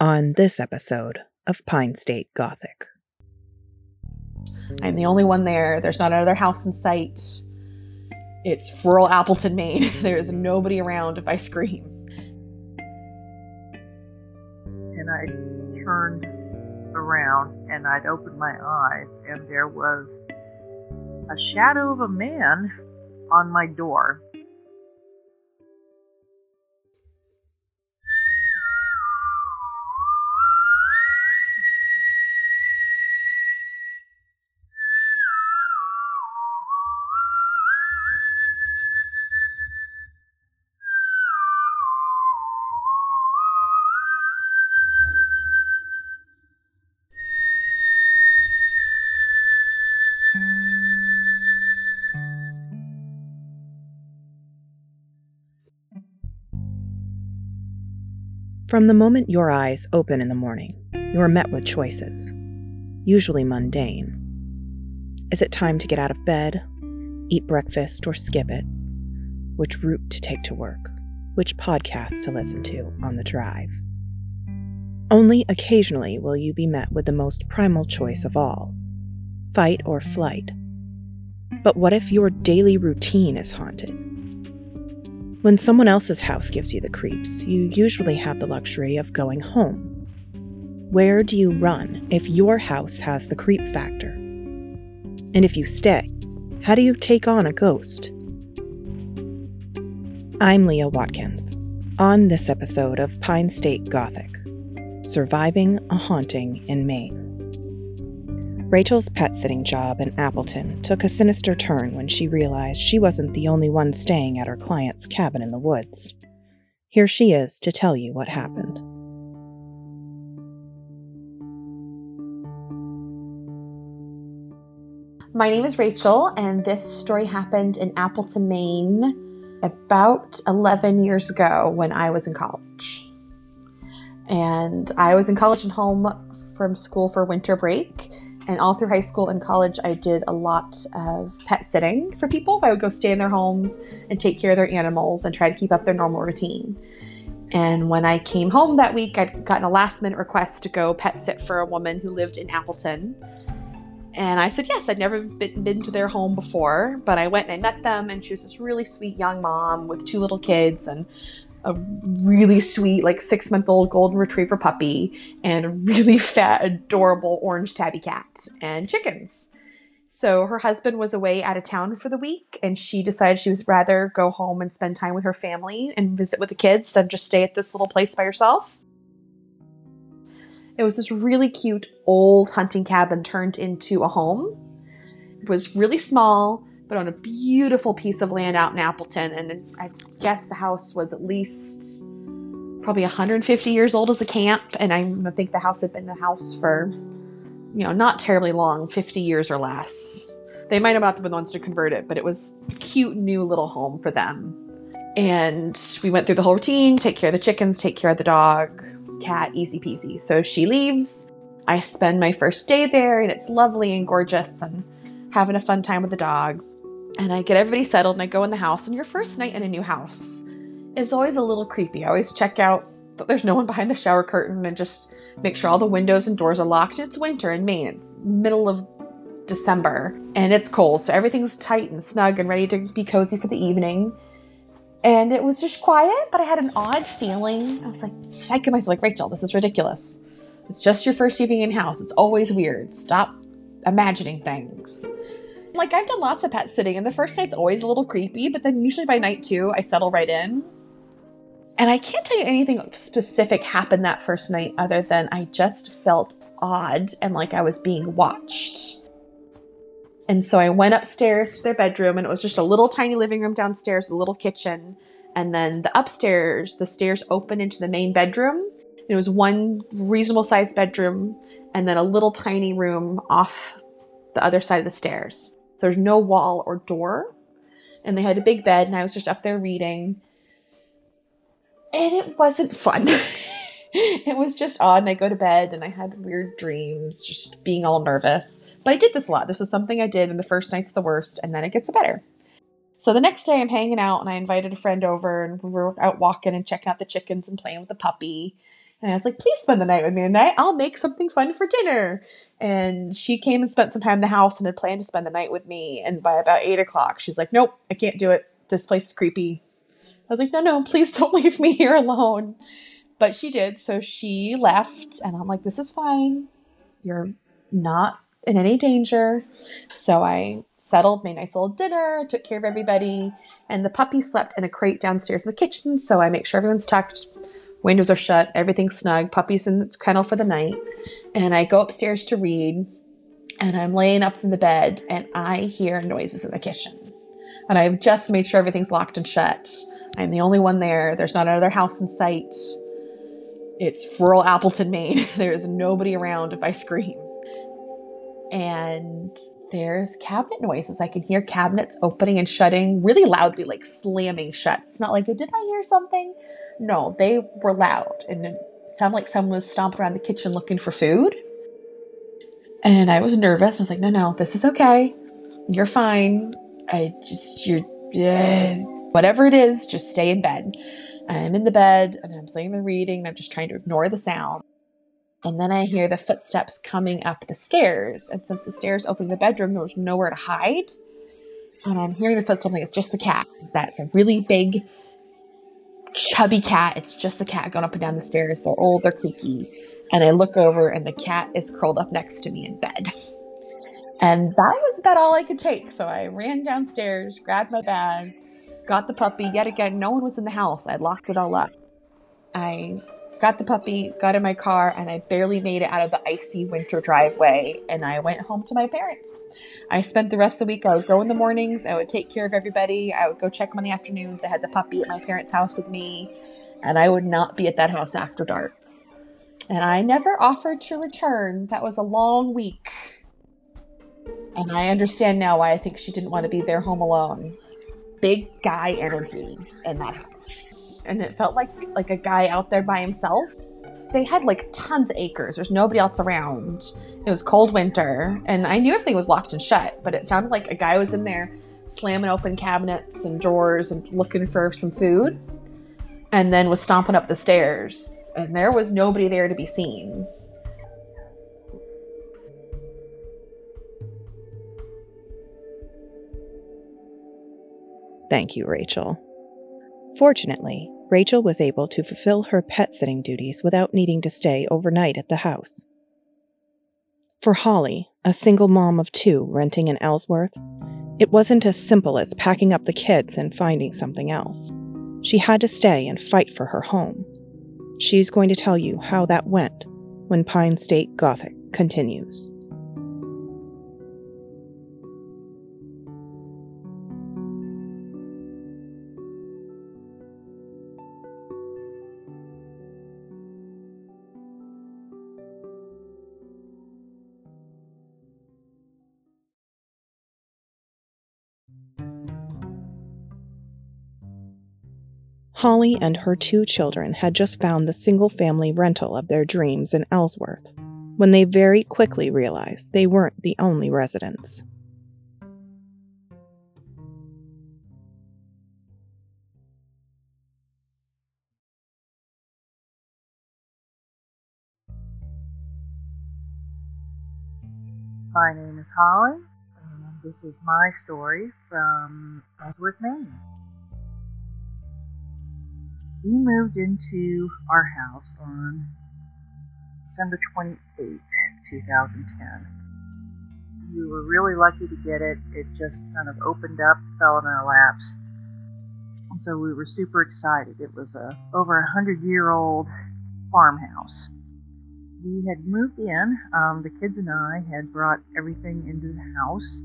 on this episode of Pine State Gothic. I'm the only one there. There's not another house in sight. It's rural Appleton, Maine. There is nobody around if I scream. And I turned around and I'd opened my eyes, and there was a shadow of a man on my door. From the moment your eyes open in the morning, you are met with choices, usually mundane. Is it time to get out of bed, eat breakfast, or skip it? Which route to take to work? Which podcast to listen to on the drive? Only occasionally will you be met with the most primal choice of all fight or flight. But what if your daily routine is haunted? When someone else's house gives you the creeps, you usually have the luxury of going home. Where do you run if your house has the creep factor? And if you stay, how do you take on a ghost? I'm Leah Watkins. On this episode of Pine State Gothic Surviving a Haunting in Maine. Rachel's pet sitting job in Appleton took a sinister turn when she realized she wasn't the only one staying at her client's cabin in the woods. Here she is to tell you what happened. My name is Rachel, and this story happened in Appleton, Maine about 11 years ago when I was in college. And I was in college and home from school for winter break. And all through high school and college, I did a lot of pet sitting for people. I would go stay in their homes and take care of their animals and try to keep up their normal routine. And when I came home that week, I'd gotten a last minute request to go pet sit for a woman who lived in Appleton. And I said yes. I'd never been, been to their home before, but I went and I met them, and she was this really sweet young mom with two little kids and a really sweet, like six month old golden retriever puppy, and a really fat, adorable orange tabby cat, and chickens. So her husband was away out of town for the week, and she decided she was rather go home and spend time with her family and visit with the kids than just stay at this little place by herself. It was this really cute old hunting cabin turned into a home. It was really small, but on a beautiful piece of land out in Appleton. And I guess the house was at least probably 150 years old as a camp. And I think the house had been the house for, you know, not terribly long 50 years or less. They might have not been the ones to convert it, but it was a cute new little home for them. And we went through the whole routine take care of the chickens, take care of the dog, cat, easy peasy. So she leaves. I spend my first day there, and it's lovely and gorgeous and having a fun time with the dog. And I get everybody settled and I go in the house. And your first night in a new house is always a little creepy. I always check out that there's no one behind the shower curtain and just make sure all the windows and doors are locked. It's winter in Maine. It's middle of December and it's cold. So everything's tight and snug and ready to be cozy for the evening. And it was just quiet, but I had an odd feeling. I was like, psyching myself, like, Rachel, this is ridiculous. It's just your first evening in house. It's always weird. Stop imagining things. Like I've done lots of pet sitting, and the first night's always a little creepy, but then usually by night two, I settle right in. And I can't tell you anything specific happened that first night other than I just felt odd and like I was being watched. And so I went upstairs to their bedroom, and it was just a little tiny living room downstairs, a little kitchen. And then the upstairs, the stairs open into the main bedroom. It was one reasonable sized bedroom, and then a little tiny room off the other side of the stairs. There's no wall or door. And they had a big bed, and I was just up there reading. And it wasn't fun. it was just odd. And I go to bed and I had weird dreams, just being all nervous. But I did this a lot. This was something I did, and the first night's the worst, and then it gets better. So the next day, I'm hanging out, and I invited a friend over, and we were out walking and checking out the chickens and playing with the puppy. And I was like, please spend the night with me tonight. I'll make something fun for dinner. And she came and spent some time in the house and had planned to spend the night with me. And by about eight o'clock, she's like, nope, I can't do it. This place is creepy. I was like, no, no, please don't leave me here alone. But she did. So she left. And I'm like, this is fine. You're not in any danger. So I settled, made nice little dinner, took care of everybody. And the puppy slept in a crate downstairs in the kitchen. So I make sure everyone's tucked, windows are shut, everything's snug, puppy's in its kennel for the night. And I go upstairs to read. And I'm laying up in the bed and I hear noises in the kitchen. And I've just made sure everything's locked and shut. I'm the only one there. There's not another house in sight. It's rural Appleton, Maine. There's nobody around if I scream. And there's cabinet noises. I can hear cabinets opening and shutting really loudly, like slamming shut. It's not like, did I hear something? No, they were loud and it sounded like someone was stomping around the kitchen looking for food. And I was nervous. I was like, no, no, this is okay. You're fine. I just, you're, whatever it is, just stay in bed. I'm in the bed and I'm sitting there reading. And I'm just trying to ignore the sound. And then I hear the footsteps coming up the stairs. And since the stairs open to the bedroom, there was nowhere to hide. And I'm hearing the footsteps like it's just the cat. That's a really big, chubby cat. It's just the cat going up and down the stairs. They're old, they're creaky. And I look over and the cat is curled up next to me in bed. And that was about all I could take. So I ran downstairs, grabbed my bag, got the puppy. Yet again, no one was in the house. I'd locked it all up. I got the puppy, got in my car, and I barely made it out of the icy winter driveway. And I went home to my parents. I spent the rest of the week. I would go in the mornings. I would take care of everybody. I would go check them in the afternoons. I had the puppy at my parents' house with me, and I would not be at that house after dark. And I never offered to return. That was a long week. And I understand now why I think she didn't want to be there home alone. Big guy energy in that house and it felt like like a guy out there by himself. They had like tons of acres. There's nobody else around. It was cold winter, and I knew everything was locked and shut, but it sounded like a guy was in there slamming open cabinets and drawers and looking for some food, and then was stomping up the stairs, and there was nobody there to be seen. Thank you, Rachel. Fortunately, Rachel was able to fulfill her pet sitting duties without needing to stay overnight at the house. For Holly, a single mom of two renting in Ellsworth, it wasn't as simple as packing up the kids and finding something else. She had to stay and fight for her home. She's going to tell you how that went when Pine State Gothic continues. Holly and her two children had just found the single family rental of their dreams in Ellsworth when they very quickly realized they weren't the only residents. My name is Holly, and this is my story from Ellsworth, Maine we moved into our house on December 28th, 2010. We were really lucky to get it. It just kind of opened up, fell in our laps. And so we were super excited. It was a over a hundred year old farmhouse. We had moved in. Um, the kids and I had brought everything into the house.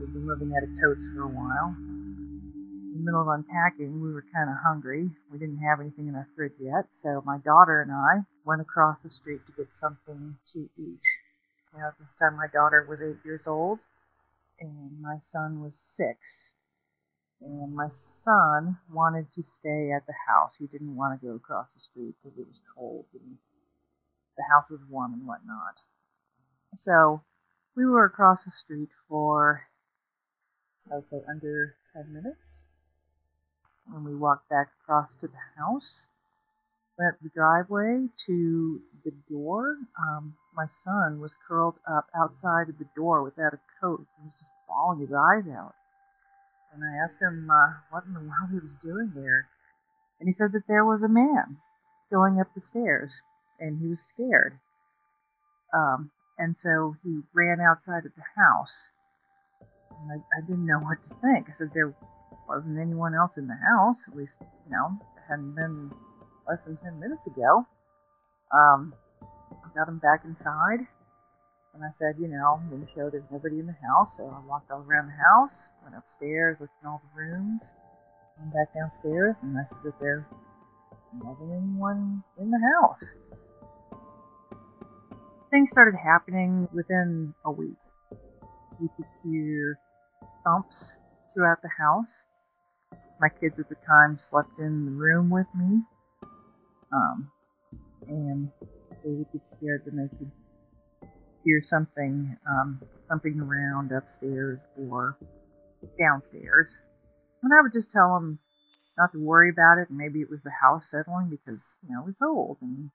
We'd been living at a totes for a while the middle of unpacking, we were kind of hungry. We didn't have anything in our fridge yet, so my daughter and I went across the street to get something to eat. Now, this time my daughter was eight years old, and my son was six. And my son wanted to stay at the house. He didn't want to go across the street because it was cold and the house was warm and whatnot. So we were across the street for, I would say, under 10 minutes and we walked back across to the house. went up the driveway to the door. Um, my son was curled up outside of the door without a coat. He was just bawling his eyes out. And I asked him uh, what in the world he was doing there. And he said that there was a man going up the stairs and he was scared. Um, and so he ran outside of the house. And I, I didn't know what to think. I said there wasn't anyone else in the house, at least, you know, hadn't been less than 10 minutes ago. Um, got him back inside. And I said, you know, I'm show there's nobody in the house. So I walked all around the house, went upstairs, looked in all the rooms, went back downstairs, and I said that there wasn't anyone in the house. Things started happening within a week. You could hear thumps throughout the house. My kids at the time slept in the room with me. Um, and they would get scared when they could hear something um, thumping around upstairs or downstairs. And I would just tell them not to worry about it, maybe it was the house settling because, you know, it's old and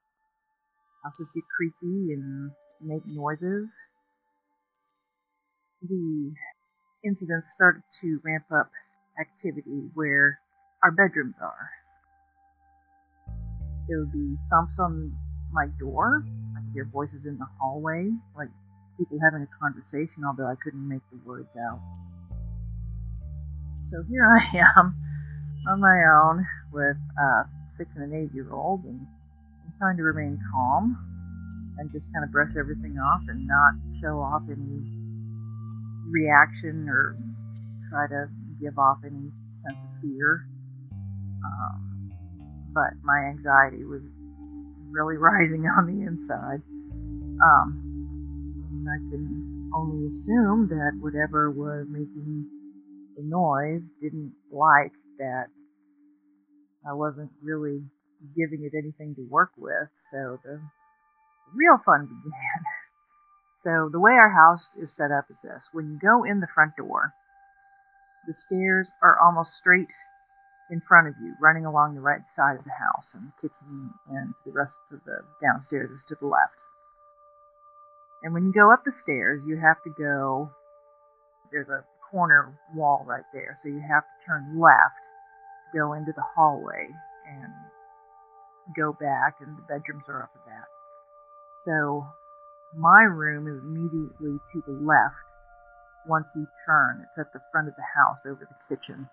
houses get creaky and make noises. The incidents started to ramp up activity where our bedrooms are. There would be thumps on my door. I could hear voices in the hallway, like people having a conversation, although I couldn't make the words out. So here I am on my own with a six and an eight year old, and I'm trying to remain calm and just kind of brush everything off and not show off any reaction or try to give off any sense of fear. Um, but my anxiety was really rising on the inside. Um, I can only assume that whatever was making the noise didn't like that I wasn't really giving it anything to work with, so the, the real fun began. so the way our house is set up is this. When you go in the front door, the stairs are almost straight in front of you, running along the right side of the house, and the kitchen and the rest of the downstairs is to the left. And when you go up the stairs, you have to go, there's a corner wall right there, so you have to turn left, go into the hallway, and go back, and the bedrooms are up of that. So my room is immediately to the left once you turn. It's at the front of the house over the kitchen.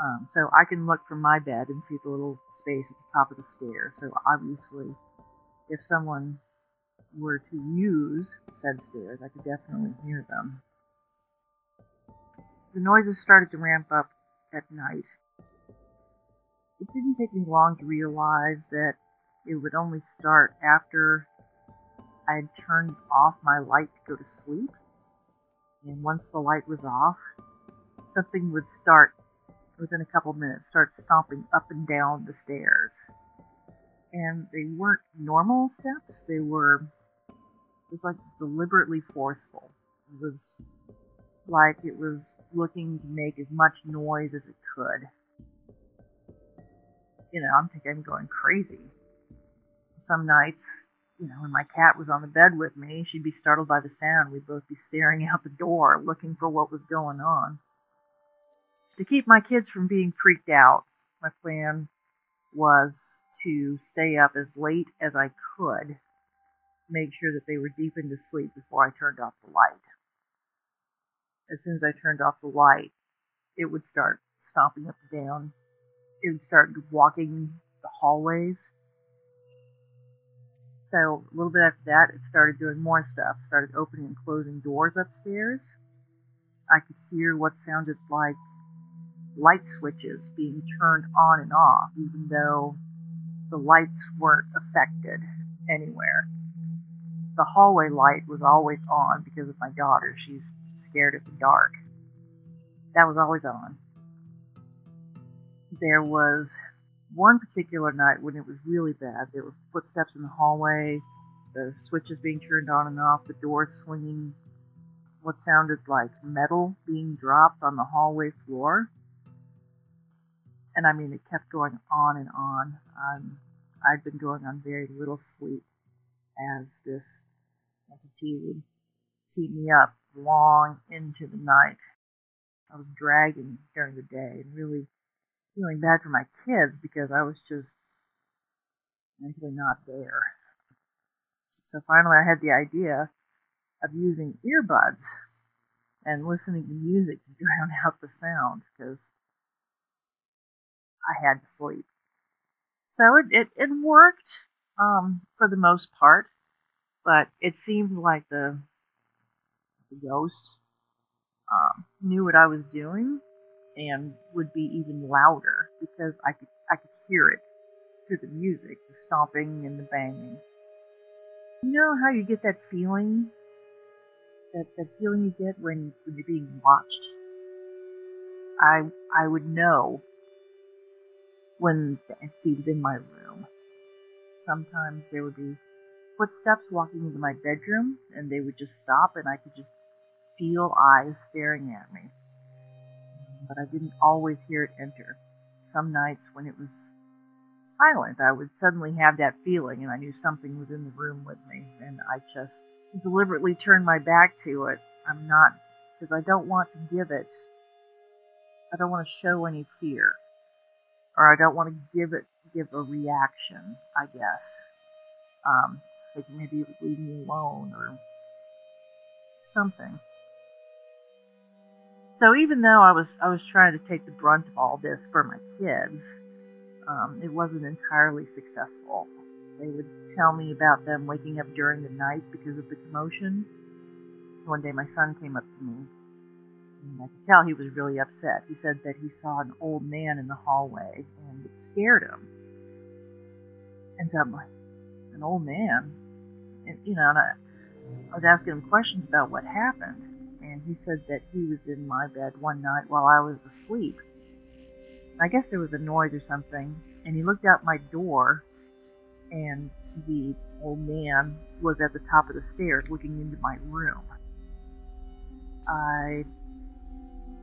Um, so I can look from my bed and see the little space at the top of the stairs. So obviously, if someone were to use said stairs, I could definitely hear them. The noises started to ramp up at night. It didn't take me long to realize that it would only start after I had turned off my light to go to sleep. And once the light was off, something would start within a couple minutes, start stomping up and down the stairs. And they weren't normal steps, they were it was like deliberately forceful. It was like it was looking to make as much noise as it could. You know, I'm thinking I'm going crazy. Some nights, you know, when my cat was on the bed with me, she'd be startled by the sound. We'd both be staring out the door looking for what was going on. To keep my kids from being freaked out, my plan was to stay up as late as I could make sure that they were deep into sleep before I turned off the light. As soon as I turned off the light, it would start stomping up and down. It would start walking the hallways. So a little bit after that, it started doing more stuff. Started opening and closing doors upstairs. I could hear what sounded like light switches being turned on and off, even though the lights weren't affected anywhere the hallway light was always on because of my daughter. She's scared of the dark. That was always on. There was one particular night when it was really bad. There were footsteps in the hallway, the switches being turned on and off, the doors swinging, what sounded like metal being dropped on the hallway floor. And I mean, it kept going on and on. Um, I'd been going on very little sleep as this entity would keep me up long into the night. I was dragging during the day and really feeling bad for my kids because I was just mentally not there. So finally, I had the idea of using earbuds and listening to music to drown out the sound because I had to sleep. So it, it, it worked um, for the most part, but it seemed like the, the ghost um, knew what I was doing and would be even louder because I could I could hear it through the music, the stomping and the banging. You know how you get that feeling? That that feeling you get when, when you're being watched? I I would know when the entity was in my room. Sometimes there would be footsteps walking into my bedroom and they would just stop and I could just feel eyes staring at me. But I didn't always hear it enter. Some nights when it was silent, I would suddenly have that feeling and I knew something was in the room with me and I just deliberately turned my back to it. I'm not, because I don't want to give it, I don't want to show any fear. Or I don't want to give it, give a reaction, I guess. Um, like maybe leave me alone or something. So even though I was I was trying to take the brunt of all this for my kids, um, it wasn't entirely successful. They would tell me about them waking up during the night because of the commotion. One day my son came up to me, and I could tell he was really upset. He said that he saw an old man in the hallway, and it scared him. And so I'm like, an old man? And, you know, and I, I was asking him questions about what happened, and he said that he was in my bed one night while I was asleep I guess there was a noise or something, and he looked out my door, and the old man was at the top of the stairs looking into my room. I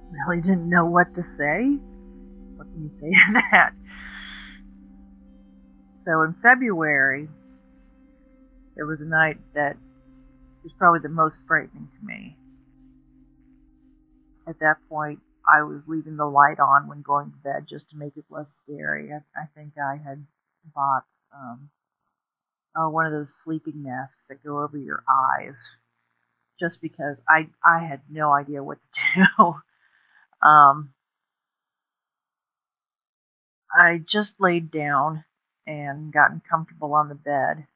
really didn't know what to say. What can you say to that? So in February, there was a night that was probably the most frightening to me. At that point, I was leaving the light on when going to bed just to make it less scary. I, I think I had bought um, oh, one of those sleeping masks that go over your eyes, just because I I had no idea what to do. um, I just laid down and gotten comfortable on the bed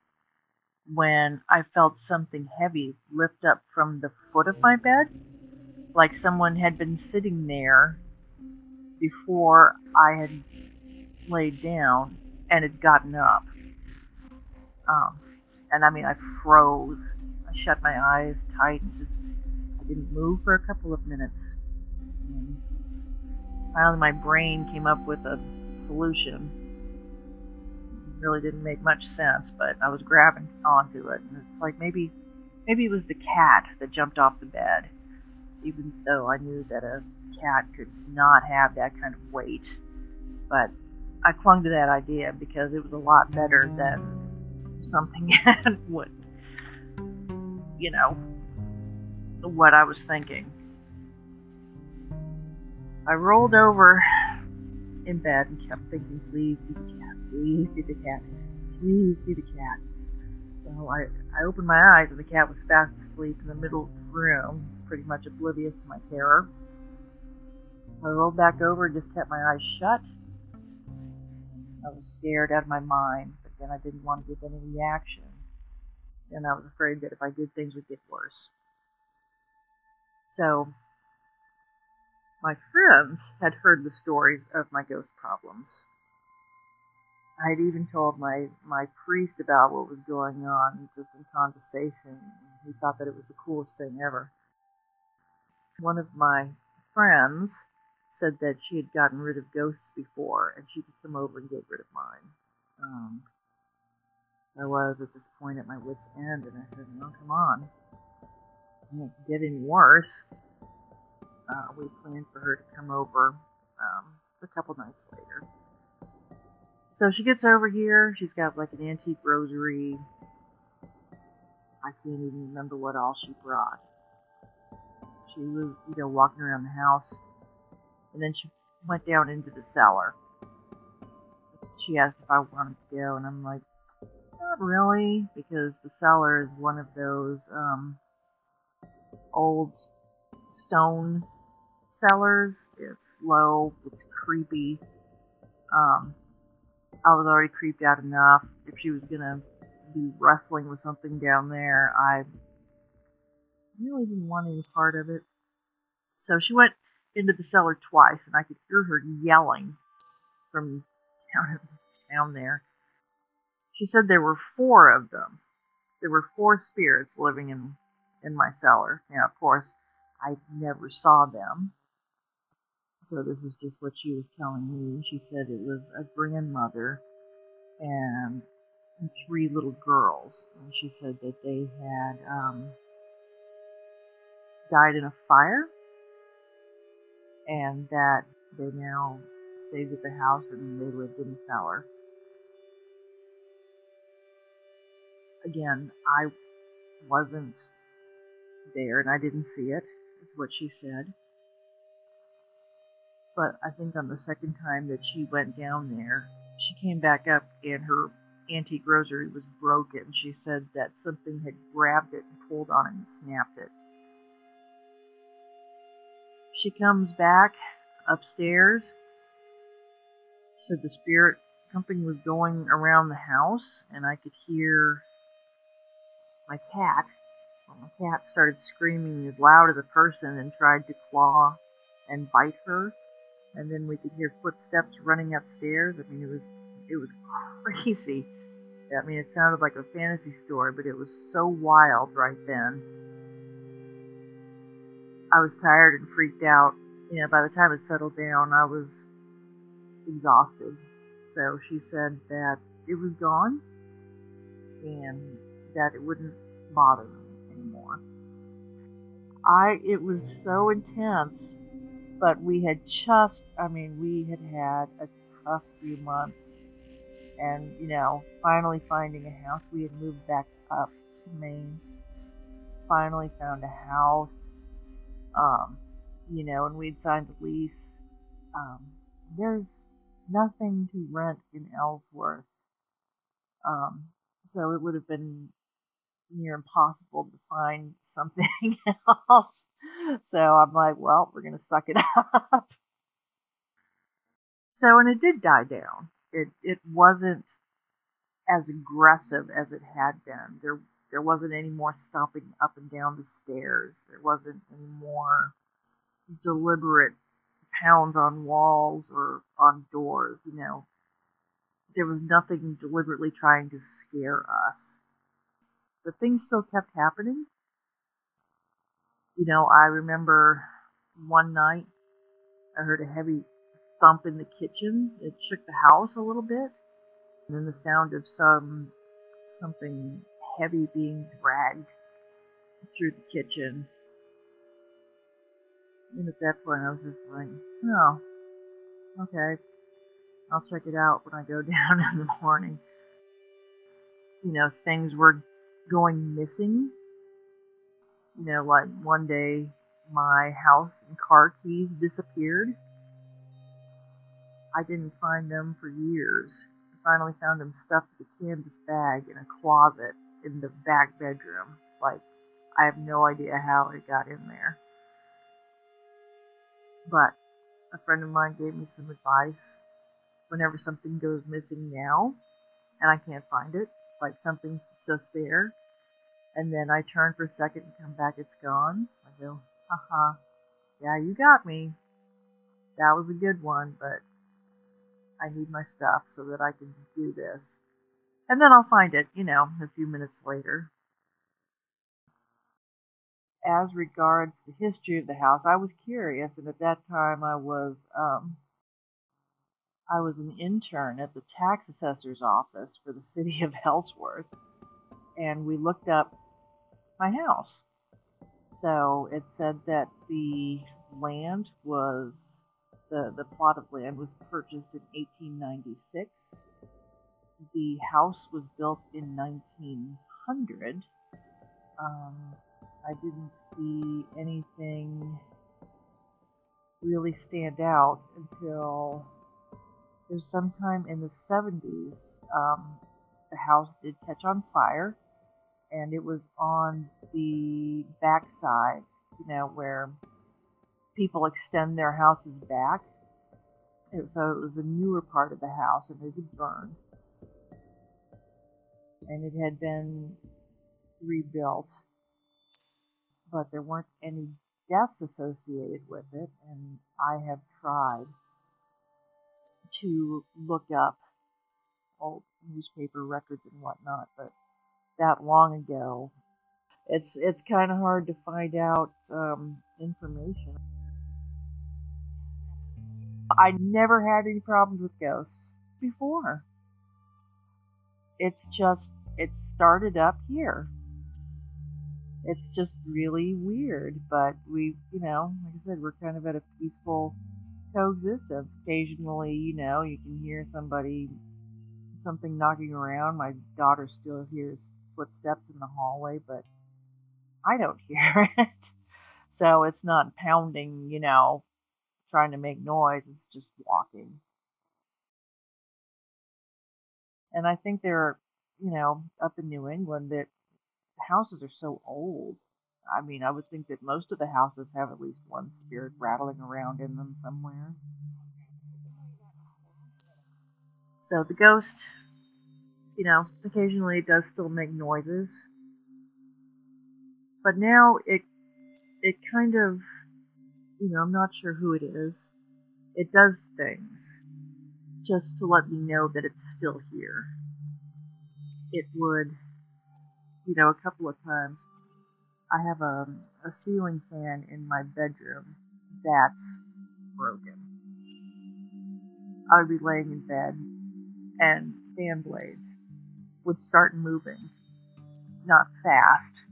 when I felt something heavy lift up from the foot of my bed like someone had been sitting there before I had laid down and had gotten up. Um, and I mean, I froze. I shut my eyes tight and just I didn't move for a couple of minutes. And finally, my brain came up with a solution. It really didn't make much sense, but I was grabbing onto it, and it's like maybe, maybe it was the cat that jumped off the bed even though I knew that a cat could not have that kind of weight. But I clung to that idea because it was a lot better than something would, you know, what I was thinking. I rolled over in bed and kept thinking, please be the cat, please be the cat, please be the cat. Well, I, I opened my eyes and the cat was fast asleep in the middle of the room, pretty much oblivious to my terror. I rolled back over and just kept my eyes shut. I was scared out of my mind, but then I didn't want to give any reaction. And I was afraid that if I did, things would get worse. So, my friends had heard the stories of my ghost problems. I had even told my, my priest about what was going on just in conversation. He thought that it was the coolest thing ever. One of my friends said that she had gotten rid of ghosts before and she could come over and get rid of mine. Um, so I was at this point at my wits' end and I said, No, come on. It can't get any worse. Uh, we planned for her to come over um, a couple nights later. So she gets over here. She's got like an antique rosary. I can't even remember what all she brought. She was, you know, walking around the house. And then she went down into the cellar. She asked if I wanted to go, and I'm like, not really, because the cellar is one of those um, old stone cellars. It's low, it's creepy. Um, I was already creeped out enough. If she was gonna be wrestling with something down there, I really didn't want any part of it. So she went into the cellar twice, and I could hear her yelling from down, down there. She said there were four of them. There were four spirits living in in my cellar. Now, of course, I never saw them. So this is just what she was telling me. She said it was a grandmother and three little girls. And she said that they had um, died in a fire and that they now stayed at the house and they lived in the cellar. Again, I wasn't there and I didn't see it, is what she said. But I think on the second time that she went down there, she came back up and her antique rosary was broken. She said that something had grabbed it and pulled on it and snapped it. She comes back upstairs. She said the spirit, something was going around the house, and I could hear my cat. Well, my cat started screaming as loud as a person and tried to claw and bite her. And then we could hear footsteps running upstairs. I mean, it was it was crazy. I mean, it sounded like a fantasy story, but it was so wild right then. I was tired and freaked out. You know, by the time it settled down, I was exhausted. So she said that it was gone and that it wouldn't bother me anymore. I it was so intense, but we had just I mean, we had had a tough few months and you know, finally finding a house. We had moved back up to Maine. Finally found a house. Um, you know, and we'd signed the lease. Um, there's nothing to rent in Ellsworth. Um, so it would have been near impossible to find something else. So I'm like, well, we're going to suck it up. So, and it did die down. It, it wasn't as aggressive as it had been. There, there wasn't any more stomping up and down the stairs. There wasn't any more deliberate pounds on walls or on doors, you know. There was nothing deliberately trying to scare us. The things still kept happening. You know, I remember one night I heard a heavy thump in the kitchen. It shook the house a little bit. And then the sound of some something heavy being dragged through the kitchen. And at that point, I was just like, oh, okay. I'll check it out when I go down in the morning. You know, things were going missing. You know, like one day my house and car keys disappeared. I didn't find them for years. I finally found them stuffed in a canvas bag in a closet in the back bedroom. Like, I have no idea how it got in there. But a friend of mine gave me some advice. Whenever something goes missing now, and I can't find it, like something's just there, and then I turn for a second and come back, it's gone. I go, haha, yeah, you got me. That was a good one, but I need my stuff so that I can do this. And then I'll find it, you know, a few minutes later. As regards the history of the house, I was curious, and at that time I was um, I was an intern at the tax assessor's office for the city of Ellsworth, and we looked up my house. So it said that the land was the, the plot of land was purchased in 1896 the house was built in 1900. Um, I didn't see anything really stand out until there's sometime in the 70s. Um, the house did catch on fire, and it was on the backside, you know, where people extend their houses back. And so it was a newer part of the house, and it had burned. And it had been rebuilt, but there weren't any deaths associated with it, and I have tried to look up old newspaper records and whatnot, but that long ago, it's it's kind of hard to find out um, information. I never had any problems with ghosts before. It's just it started up here it's just really weird. But we, you know, like I said, we're kind of at a peaceful coexistence. Occasionally, you know, you can hear somebody, something knocking around. My daughter still hears footsteps in the hallway, but I don't hear it. So it's not pounding, you know, trying to make noise. It's just walking. And I think they're, you know, up in New England that houses are so old. I mean, I would think that most of the houses have at least one spirit rattling around in them somewhere. So the ghost, you know, occasionally does still make noises. But now it it kind of you know, I'm not sure who it is. It does things just to let me know that it's still here. It would you know, a couple of times. I have a, a ceiling fan in my bedroom that's broken. I would be laying in bed and fan blades would start moving. Not fast,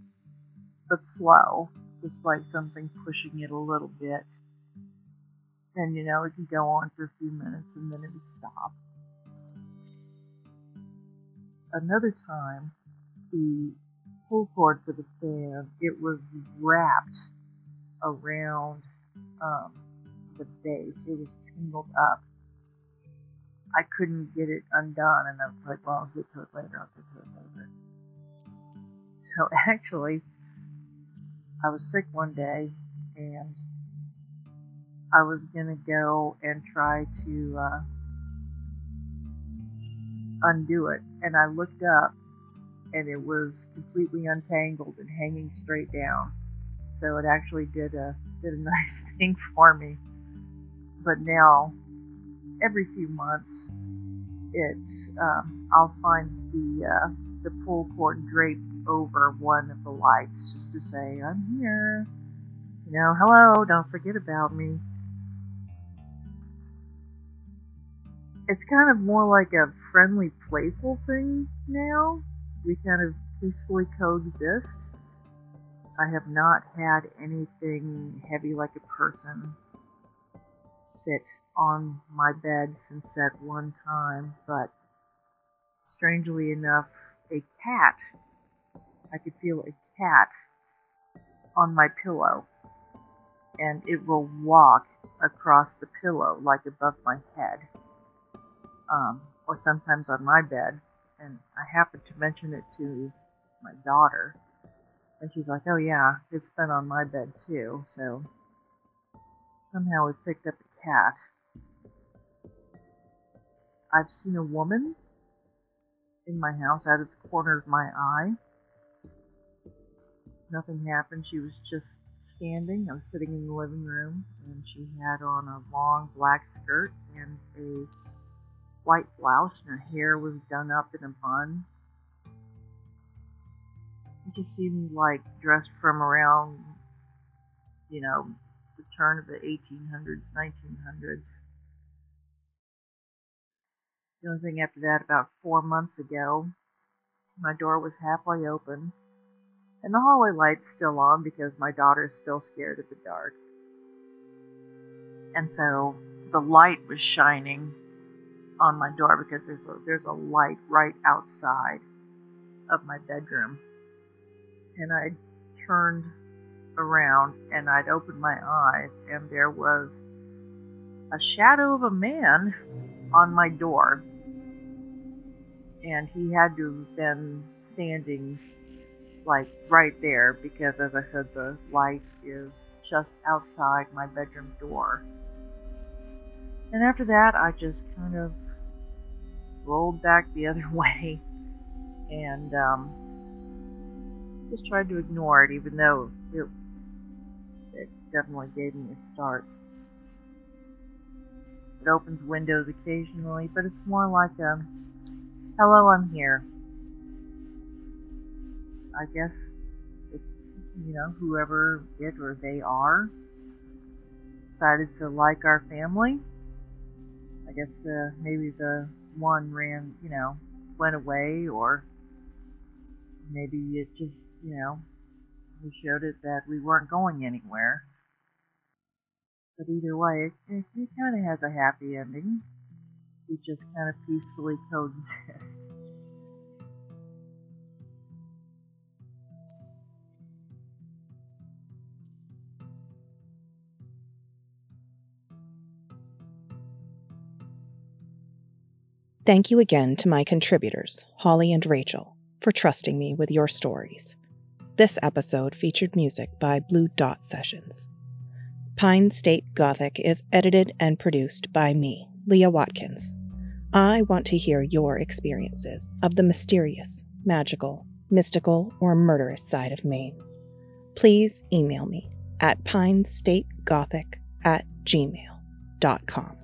but slow, just like something pushing it a little bit. And you know, it could go on for a few minutes and then it would stop. Another time, the pull cord for the fan, it was wrapped around um, the base. It was tangled up. I couldn't get it undone, and I was like, well, I'll get to it later. I'll get to it later. So actually, I was sick one day, and I was gonna go and try to uh, undo it, and I looked up, and it was completely untangled and hanging straight down. So it actually did a did a nice thing for me. But now, every few months, it's um, I'll find the uh, the pull cord draped over one of the lights just to say I'm here. You know, hello, don't forget about me. It's kind of more like a friendly, playful thing now we kind of peacefully coexist. I have not had anything heavy like a person sit on my bed since that one time, but strangely enough, a cat. I could feel a cat on my pillow, and it will walk across the pillow like above my head, um, or sometimes on my bed and I happened to mention it to my daughter, and she's like, "Oh yeah, it's been on my bed too." So somehow we picked up a cat. I've seen a woman in my house out of the corner of my eye. Nothing happened. She was just standing. I was sitting in the living room, and she had on a long black skirt and a white blouse and her hair was done up in a bun. It just seemed like dressed from around, you know, the turn of the 1800s, 1900s. The only thing after that, about four months ago, my door was halfway open, and the hallway light's still on because my daughter's still scared of the dark. And so the light was shining on my door because there's a, there's a light right outside of my bedroom. And I turned around and I'd opened my eyes, and there was a shadow of a man on my door. And he had to have been standing like right there because, as I said, the light is just outside my bedroom door. And after that, I just kind of rolled back the other way and um, just tried to ignore it, even though it, it definitely gave me a start. It opens windows occasionally, but it's more like a hello, I'm here. I guess, it, you know, whoever it or they are decided to like our family. I guess the maybe the one ran, you know, went away, or maybe it just, you know, we showed it that we weren't going anywhere. But either way, it, it, it kind of has a happy ending. We just kind of peacefully coexist. Thank you again to my contributors, Holly and Rachel, for trusting me with your stories. This episode featured music by Blue Dot Sessions. Pine State Gothic is edited and produced by me, Leah Watkins. I want to hear your experiences of the mysterious, magical, mystical, or murderous side of Maine. Please email me at pinestategothic at gmail.com.